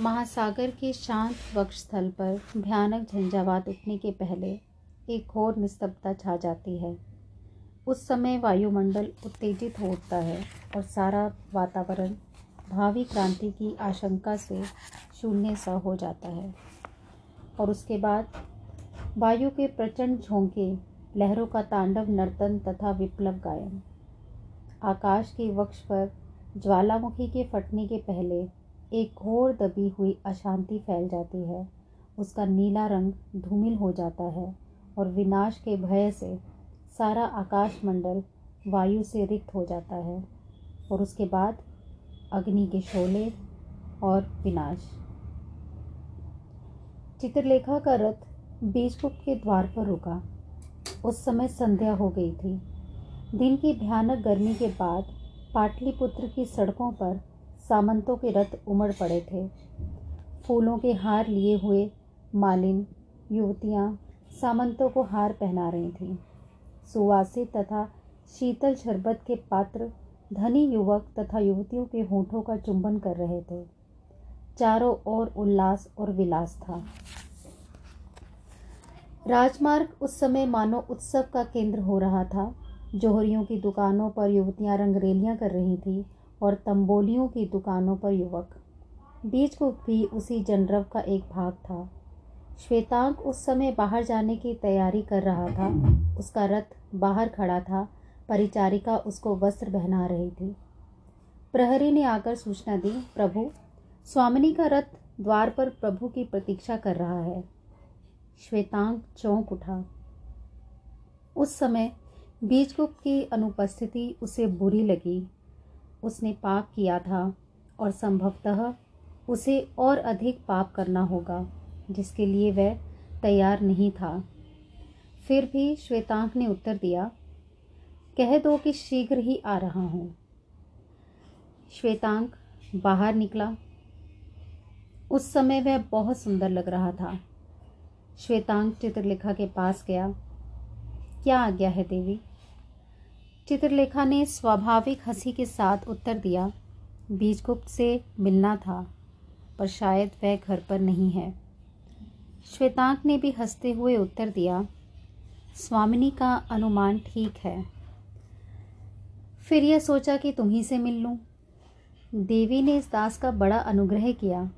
महासागर के शांत वक्ष स्थल पर भयानक झंझावात उठने के पहले एक घोर निस्तब्धता छा जाती है। उस समय वायुमंडल उत्तेजित हो उठता है और सारा वातावरण भावी क्रांति की आशंका से शून्य सा हो जाता है। और उसके बाद वायु के प्रचंड झोंके, लहरों का तांडव नर्तन तथा विप्लव गायन। आकाश के वक्ष पर ज्वालामुखी के फटने के पहले एक घोर दबी हुई अशांति फैल जाती है। उसका नीला रंग धूमिल हो जाता है और विनाश के भय से सारा आकाशमंडल वायु से रिक्त हो जाता है और उसके बाद अग्नि के शोले और विनाश। चित्रलेखा का रथ बीजगुप्त के द्वार पर रुका। उस समय संध्या हो गई थी। दिन की भयानक गर्मी के बाद पाटलिपुत्र की सड़कों पर सामंतों के रथ उमड़ पड़े थे। फूलों के हार लिए हुए मालिन युवतियाँ सामंतों को हार पहना रही थीं। सुवासित तथा शीतल शरबत के पात्र धनी युवक तथा युवतियों के होठों का चुंबन कर रहे थे। चारों ओर उल्लास और विलास था। राजमार्ग उस समय मानो उत्सव का केंद्र हो रहा था। जोहरियों की दुकानों पर युवतियाँ रंगरेलियाँ कर रही थी। और तंबोलियों की दुकानों पर युवक। को भी उसी जनरव का एक भाग था। श्वेतांक उस समय बाहर जाने की तैयारी कर रहा था। उसका रथ बाहर खड़ा था। परिचारिका उसको वस्त्र पहना रही थी। प्रहरी ने आकर सूचना दी, प्रभु, स्वामिनी का रथ द्वार पर प्रभु की प्रतीक्षा कर रहा है। श्वेतांक चौंक उठा। उस समय बीजगुप्त की अनुपस्थिति उसे बुरी लगी। उसने पाप किया था और संभवतः उसे और अधिक पाप करना होगा, जिसके लिए वह तैयार नहीं था। फिर भी श्वेतांक ने उत्तर दिया, कह दो कि शीघ्र ही आ रहा हूँ। श्वेतांक बाहर निकला। उस समय वह बहुत सुंदर लग रहा था। श्वेतांक चित्रलेखा के पास गया। क्या आज्ञा है देवी? चित्रलेखा ने स्वाभाविक हँसी के साथ उत्तर दिया, बीजगुप्त से मिलना था, पर शायद वह घर पर नहीं है। श्वेतांक ने भी हँसते हुए उत्तर दिया, स्वामिनी का अनुमान ठीक है। फिर यह सोचा कि तुम्ही से मिल लूँ। देवी ने इस दास का बड़ा अनुग्रह किया।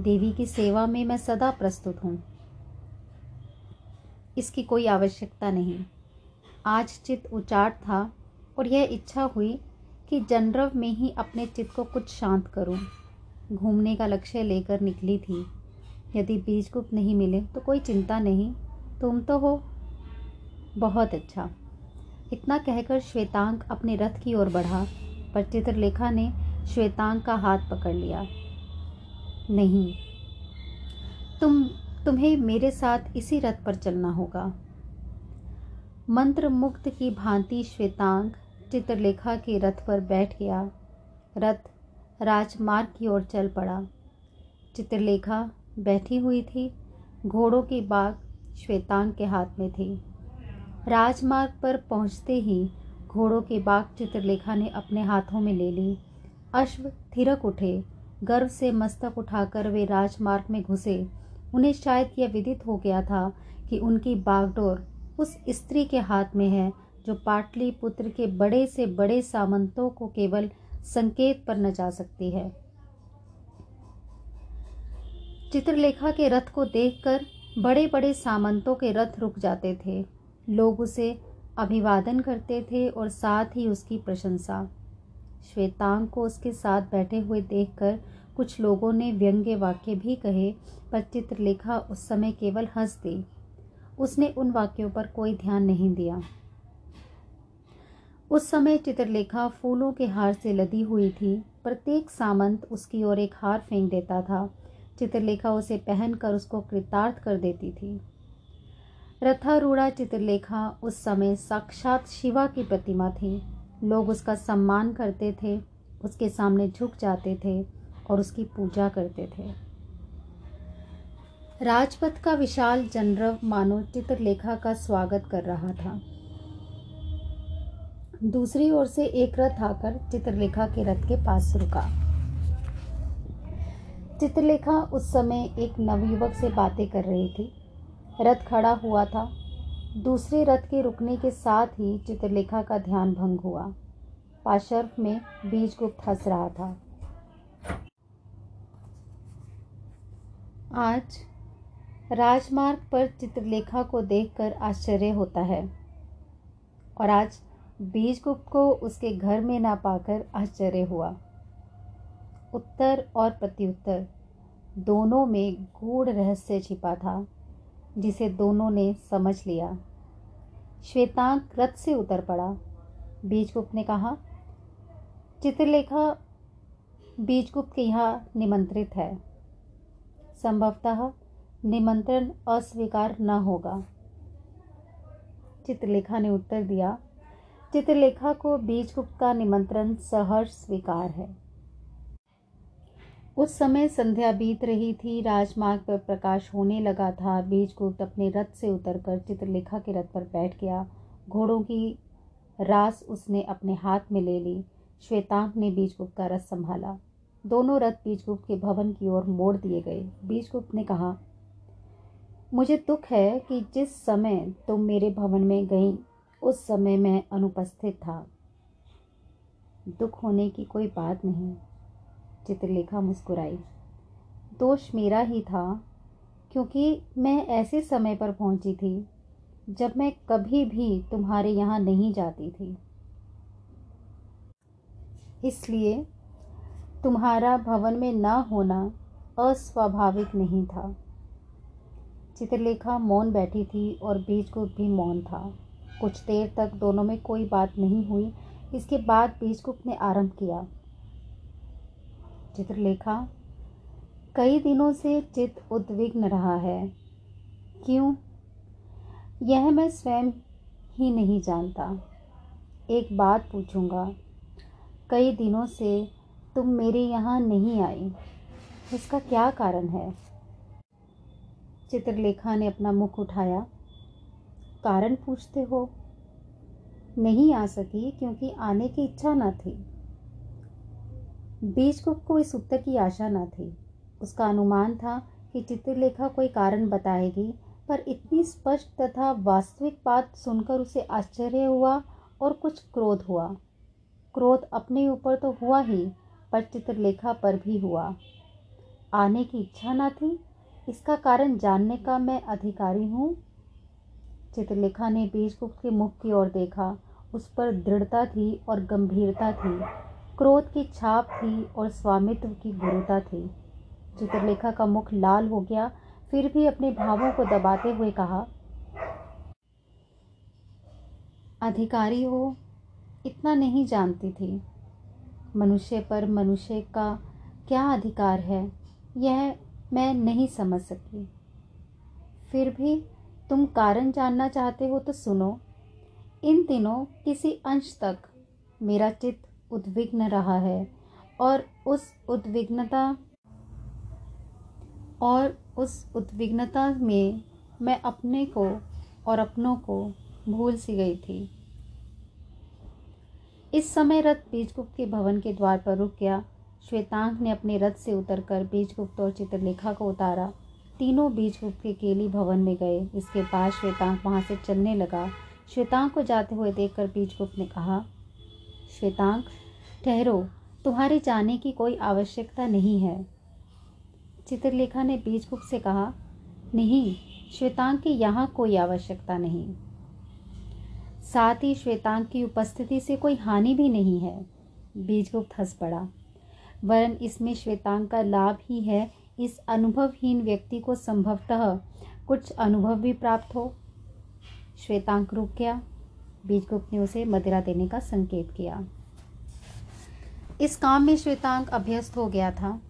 देवी की सेवा में मैं सदा प्रस्तुत हूँ। इसकी कोई आवश्यकता नहीं। आज चित उचाट था और यह इच्छा हुई कि जनरव में ही अपने चित्त को कुछ शांत करूँ। घूमने का लक्ष्य लेकर निकली थी। यदि बीजगुप्त नहीं मिले तो कोई चिंता नहीं। तुम तो हो। बहुत अच्छा। इतना कहकर श्वेतांक अपने रथ की ओर बढ़ा, पर चित्रलेखा ने श्वेतांक का हाथ पकड़ लिया। नहीं, तुम, तुम्हें मेरे साथ इसी रथ पर चलना होगा। मंत्र मुक्त की भांति श्वेतांग चित्रलेखा के रथ पर बैठ गया। रथ राजमार्ग की ओर चल पड़ा। चित्रलेखा बैठी हुई थी। घोड़ों की बाग श्वेतांग के हाथ में थी। राजमार्ग पर पहुँचते ही घोड़ों के बाग चित्रलेखा ने अपने हाथों में ले ली। अश्व थिरक उठे। गर्व से मस्तक उठाकर वे राजमार्ग में घुसे। उन्हें शायद यह विदित हो गया था कि उनकी बागडोर उस स्त्री के हाथ में है, जो पाटलिपुत्र के बड़े से बड़े सामंतों को केवल संकेत पर न जा सकती है। चित्रलेखा के रथ को देखकर बड़े बड़े सामंतों के रथ रुक जाते थे। लोग उसे अभिवादन करते थे और साथ ही उसकी प्रशंसा। श्वेतांग को उसके साथ बैठे हुए देखकर कुछ लोगों ने व्यंग्य वाक्य भी कहे, पर चित्रलेखा उस समय केवल हंस दी उसने उन वाक्यों पर कोई ध्यान नहीं दिया। उस समय चित्रलेखा फूलों के हार से लदी हुई थी। प्रत्येक सामंत उसकी ओर एक हार फेंक देता था। चित्रलेखा उसे पहनकर उसको कृतार्थ कर देती थी। रथारूढ़ा चित्रलेखा उस समय साक्षात शिवा की प्रतिमा थी। लोग उसका सम्मान करते थे, उसके सामने झुक जाते थे और उसकी पूजा करते थे। राजपथ का विशाल जनरव मानो चित्रलेखा का स्वागत कर रहा था। दूसरी ओर से एक रथ आकर चित्रलेखा के रथ के पास रुका। चित्रलेखा उस समय एक नवयुवक से बातें कर रही थी। रथ खड़ा हुआ था। दूसरे रथ के रुकने के साथ ही चित्रलेखा का ध्यान भंग हुआ। पाशर्फ में बीज गुप्त हंस रहा था। आज राजमार्ग पर चित्रलेखा को देखकर आश्चर्य होता है। और आज बीजगुप्त को उसके घर में ना पाकर आश्चर्य हुआ। उत्तर और प्रत्युत्तर दोनों में गूढ़ रहस्य छिपा था, जिसे दोनों ने समझ लिया। श्वेतांक रथ से उतर पड़ा। बीजगुप्त ने कहा, चित्रलेखा बीजगुप्त के यहाँ निमंत्रित है। संभवतः निमंत्रण अस्वीकार न होगा। चित्रलेखा ने उत्तर दिया, चित्रलेखा को बीजगुप्त का निमंत्रण सहर्ष स्वीकार है। उस समय संध्या बीत रही थी, राजमार्ग पर प्रकाश होने लगा था। बीजगुप्त अपने रथ से उतरकर चित्रलेखा के रथ पर बैठ गया। घोड़ों की रास उसने अपने हाथ में ले ली। श्वेतांक ने बीजगुप्त का रथ संभाला। दोनों रथ बीजगुप्त के भवन की ओर मोड़ दिए गए। बीजगुप्त ने कहा मुझे दुख है कि जिस समय तुम मेरे भवन में गई, उस समय मैं अनुपस्थित था। दुख होने की कोई बात नहीं, चित्रलेखा मुस्कुराई। दोष मेरा ही था, क्योंकि मैं ऐसे समय पर पहुँची थी, जब मैं कभी भी तुम्हारे यहाँ नहीं जाती थी। इसलिए तुम्हारा भवन में न होना अस्वाभाविक नहीं था। चित्रलेखा मौन बैठी थी और बीजगुप्त भी मौन था। कुछ देर तक दोनों में कोई बात नहीं हुई। इसके बाद बीजगुप्त ने आरंभ किया। चित्रलेखा, कई दिनों से चित उद्विग्न रहा है। क्यों? यह मैं स्वयं ही नहीं जानता। एक बात पूछूँगा। कई दिनों से तुम मेरे यहाँ नहीं आई। इसका क्या कारण है? चित्रलेखा ने अपना मुख उठाया। कारण पूछते हो? नहीं आ सकी, क्योंकि आने की इच्छा न थी। बीजगुप्त को इस उत्तर की आशा न थी। उसका अनुमान था कि चित्रलेखा कोई कारण बताएगी, पर इतनी स्पष्ट तथा वास्तविक बात सुनकर उसे आश्चर्य हुआ और कुछ क्रोध हुआ। क्रोध अपने ऊपर तो हुआ ही, पर चित्रलेखा पर भी हुआ। आने की इच्छा न थी इसका कारण जानने का मैं अधिकारी हूँ। चित्रलेखा ने बीजगुप्त के मुख की ओर देखा। उस पर दृढ़ता थी और गंभीरता थी। क्रोध की छाप थी और स्वामित्व की गुरुता थी। चित्रलेखा का मुख लाल हो गया, फिर भी अपने भावों को दबाते हुए कहा, अधिकारी हो, इतना नहीं जानती थी। मनुष्य पर मनुष्य का क्या अधिकार है? यह मैं नहीं समझ सकी। फिर भी तुम कारण जानना चाहते हो तो सुनो। इन दिनों किसी अंश तक मेरा चित्त उद्विग्न रहा है और उस उद्विग्नता और उस उद्विग्नता में मैं अपने को और अपनों को भूल सी गई थी। इस समय रथ बीजगुप्त के भवन के द्वार पर रुक गया। श्वेतांक ने अपने रथ से उतरकर बीजगुप्त और चित्रलेखा को उतारा। तीनों बीजगुप्त के केली भवन में गए। इसके बाद श्वेतांक वहाँ से चलने लगा। श्वेतांक को जाते हुए देखकर बीजगुप्त ने कहा, श्वेतांक, ठहरो। तुम्हारे जाने की कोई आवश्यकता नहीं है। चित्रलेखा ने बीजगुप्त से कहा, नहीं, श्वेतांक की यहाँ कोई आवश्यकता नहीं। साथ ही श्वेतांक की उपस्थिति से कोई हानि भी नहीं है। बीजगुप्त हंस पड़ा। वरन इसमें श्वेतांक का लाभ ही है, इस अनुभवहीन व्यक्ति को संभवतः कुछ अनुभव भी प्राप्त हो। श्वेतांक रुक गया। बीजगुप्त ने उसे मदिरा देने का संकेत किया। इस काम में श्वेतांक अभ्यस्त हो गया था।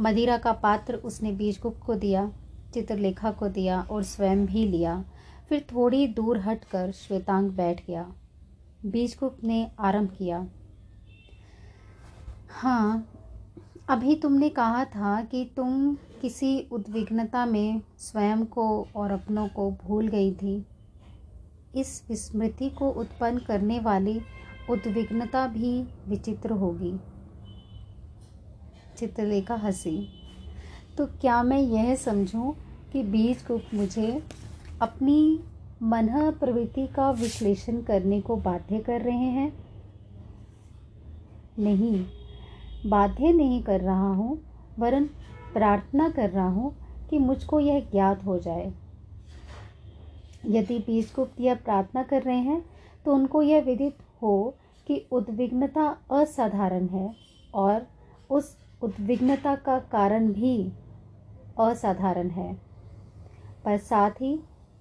मदिरा का पात्र उसने बीजगुप्त को दिया, चित्रलेखा को दिया और स्वयं भी लिया। फिर थोड़ी दूर हटकर श्वेतांक बैठ गया। बीजगुप्त ने आरंभ किया। हाँ अभी तुमने कहा था कि तुम किसी उद्विग्नता में स्वयं को और अपनों को भूल गई थी। इस विस्मृति को उत्पन्न करने वाली उद्विग्नता भी विचित्र होगी। चित्रलेखा हँसी। तो क्या मैं यह समझूं कि बीज गुप्त मुझे अपनी मन प्रवृत्ति का विश्लेषण करने को बाध्य कर रहे हैं? नहीं। बाध्य नहीं कर रहा हूँ, वरन प्रार्थना कर रहा हूँ कि मुझको यह ज्ञात हो जाए। यदि बीज गुप्त यह प्रार्थना कर रहे हैं तो उनको यह विदित हो कि उद्विग्नता असाधारण है और उस उद्विग्नता का कारण भी असाधारण है। पर साथ ही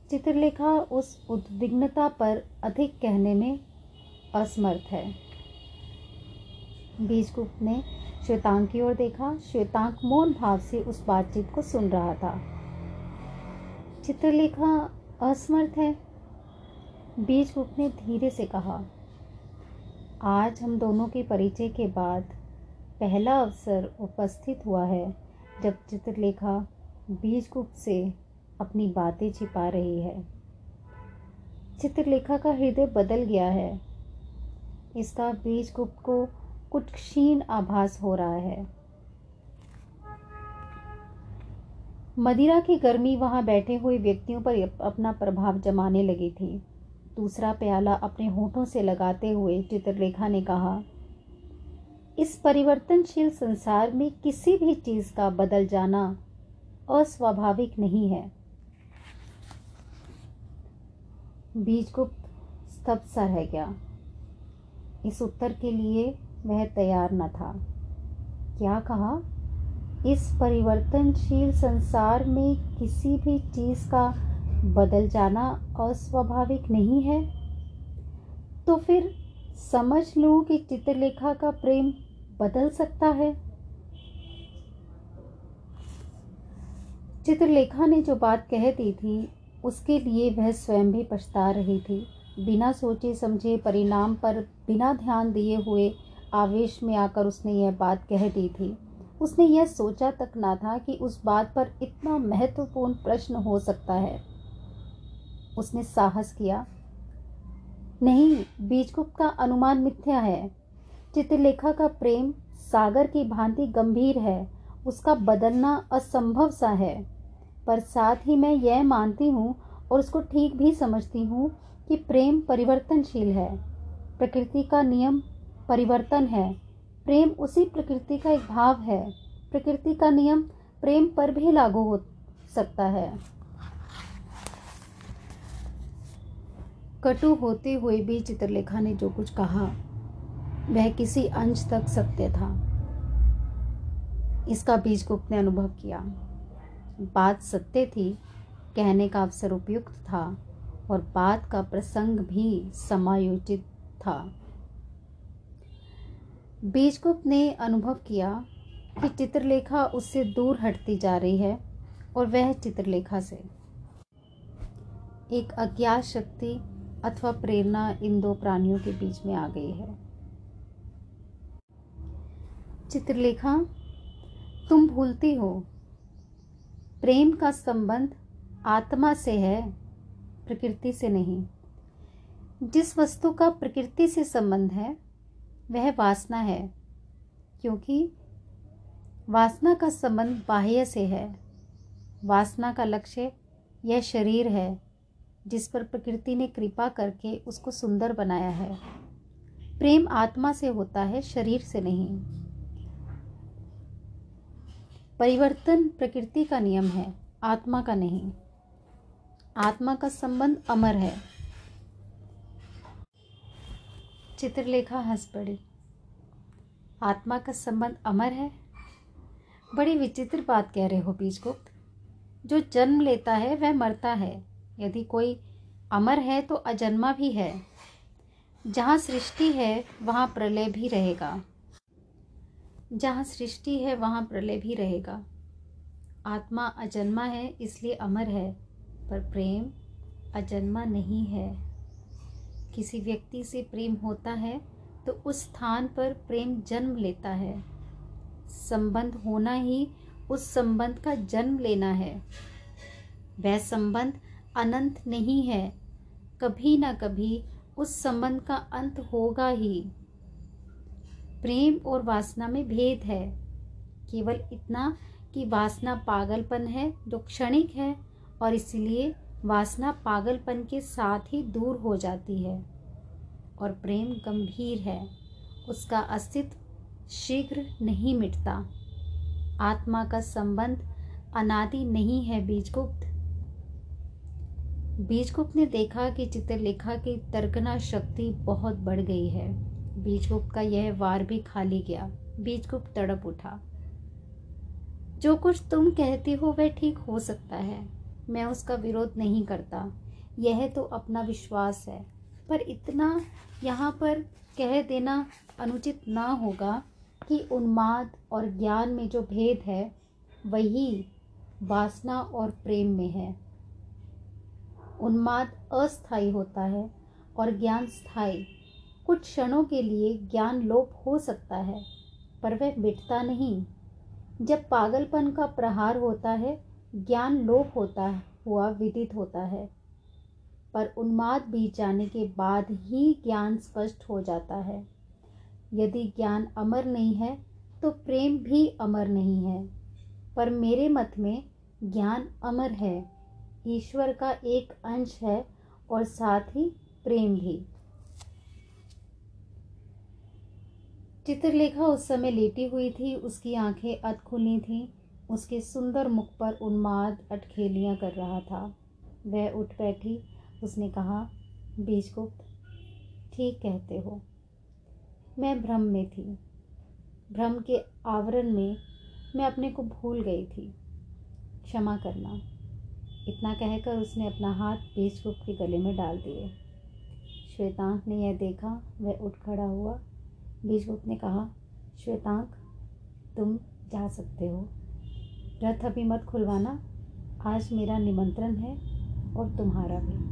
चित्रलेखा उस उद्विग्नता पर अधिक कहने में असमर्थ है। बीजगुप्त ने श्वेतांक की ओर देखा। श्वेतांक मौन भाव से उस बातचीत को सुन रहा था। चित्रलेखा असमर्थ है, बीजगुप्त ने धीरे से कहा। आज हम दोनों के परिचय के बाद पहला अवसर उपस्थित हुआ है जब चित्रलेखा बीजगुप्त से अपनी बातें छिपा रही है। चित्रलेखा का हृदय बदल गया है। इसका बीजगुप्त को कुछ क्षीण आभास हो रहा है। मदिरा की गर्मी वहाँ बैठे हुए व्यक्तियों पर अपना प्रभाव जमाने लगी थी। दूसरा प्याला अपने होठों से लगाते हुए चित्रलेखा ने कहा, इस परिवर्तनशील संसार में किसी भी चीज़ का बदल जाना अस्वाभाविक नहीं है। बीजगुप्त स्तब्ध सा रह गया। इस उत्तर के लिए वह तैयार न था। क्या कहा? इस परिवर्तनशील संसार में किसी भी चीज़ का बदल जाना अस्वाभाविक नहीं है। तो फिर समझ लूँ कि चित्रलेखा का प्रेम बदल सकता है। चित्रलेखा ने जो बात कह दी थी, उसके लिए वह स्वयं भी पछता रही थी। बिना सोचे समझे परिणाम पर बिना ध्यान दिए हुए आवेश में आकर उसने यह बात कह दी थी। उसने यह सोचा तक ना था कि उस बात पर इतना महत्वपूर्ण प्रश्न हो सकता है। उसने साहस किया। नहीं, बीजगुप्त का अनुमान मिथ्या है। चित्रलेखा का प्रेम सागर की भांति गंभीर है। उसका बदलना असंभव सा है। पर साथ ही मैं यह मानती हूँ और उसको ठीक भी समझती हूँ कि प्रेम परिवर्तनशील है। प्रकृति का नियम परिवर्तन है। प्रेम उसी प्रकृति का एक भाव है। प्रकृति का नियम प्रेम पर भी लागू हो सकता है। कटु होते हुए भी चित्रलेखा ने जो कुछ कहा, वह किसी अंश तक सत्य था। इसका बीज गुप्त ने अनुभव किया। बात सत्य थी, कहने का अवसर उपयुक्त था और बात का प्रसंग भी समायोजित था। बीजगुप्त ने अनुभव किया कि चित्रलेखा उससे दूर हटती जा रही है और वह चित्रलेखा से। एक अज्ञात शक्ति अथवा प्रेरणा इन दो प्राणियों के बीच में आ गई है। चित्रलेखा, तुम भूलती हो। प्रेम का संबंध आत्मा से है, प्रकृति से नहीं। जिस वस्तु का प्रकृति से संबंध है वह वासना है, क्योंकि वासना का संबंध बाह्य से है। वासना का लक्ष्य यह शरीर है, जिस पर प्रकृति ने कृपा करके उसको सुंदर बनाया है। प्रेम आत्मा से होता है, शरीर से नहीं। परिवर्तन प्रकृति का नियम है, आत्मा का नहीं। आत्मा का संबंध अमर है। चित्रलेखा हंस पड़ी। आत्मा का संबंध अमर है? बड़ी विचित्र बात कह रहे हो बीजगुप्त। जो जन्म लेता है, वह मरता है। यदि कोई अमर है तो अजन्मा भी है। जहाँ सृष्टि है, वहाँ प्रलय भी रहेगा। जहाँ सृष्टि है, वहाँ प्रलय भी रहेगा। आत्मा अजन्मा है, इसलिए अमर है। पर प्रेम अजन्मा नहीं है। किसी व्यक्ति से प्रेम होता है तो उस स्थान पर प्रेम जन्म लेता है। संबंध होना ही उस संबंध का जन्म लेना है। वह संबंध अनंत नहीं है। कभी ना कभी उस संबंध का अंत होगा ही। प्रेम और वासना में भेद है। केवल इतना कि वासना पागलपन है, जो क्षणिक है, और इसलिए वासना पागलपन के साथ ही दूर हो जाती है और प्रेम गंभीर है। उसका अस्तित्व शीघ्र नहीं मिटता। आत्मा का संबंध अनादि नहीं है बीजगुप्त। बीजगुप्त ने देखा कि चित्रलेखा की तर्कना शक्ति बहुत बढ़ गई है। बीजगुप्त का यह वार भी खाली गया। बीजगुप्त तड़प उठा। जो कुछ तुम कहती हो वह ठीक हो सकता है। मैं उसका विरोध नहीं करता। यह तो अपना विश्वास है। पर इतना यहाँ पर कह देना अनुचित ना होगा कि उन्माद और ज्ञान में जो भेद है, वही वासना और प्रेम में है। उन्माद अस्थाई होता है और ज्ञान स्थायी कुछ क्षणों के लिए ज्ञान लोप हो सकता है, पर वह मिटता नहीं। जब पागलपन का प्रहार होता है ज्ञान लोप होता हुआ विदित होता है, पर उन्माद बीत जाने के बाद ही ज्ञान स्पष्ट हो जाता है। यदि ज्ञान अमर नहीं है तो प्रेम भी अमर नहीं है। पर मेरे मत में ज्ञान अमर है, ईश्वर का एक अंश है और साथ ही प्रेम भी। चित्रलेखा उस समय लेटी हुई थी, उसकी आँखें अध खुली थीं। उसके सुंदर मुख पर उन्माद अटखेलियाँ कर रहा था। वह उठ बैठी, उसने कहा बीजगुप्त ठीक कहते हो। मैं भ्रम में थी। भ्रम के आवरण में मैं अपने को भूल गई थी। क्षमा करना। इतना कहकर उसने अपना हाथ बीजगुप्त के गले में डाल दिए। श्वेतांक ने यह देखा, वह उठ खड़ा हुआ। बीजगुप्त ने कहा, श्वेतांक, तुम जा सकते हो। रथ अभी मत खुलवाना। आज मेरा निमंत्रण है और तुम्हारा भी।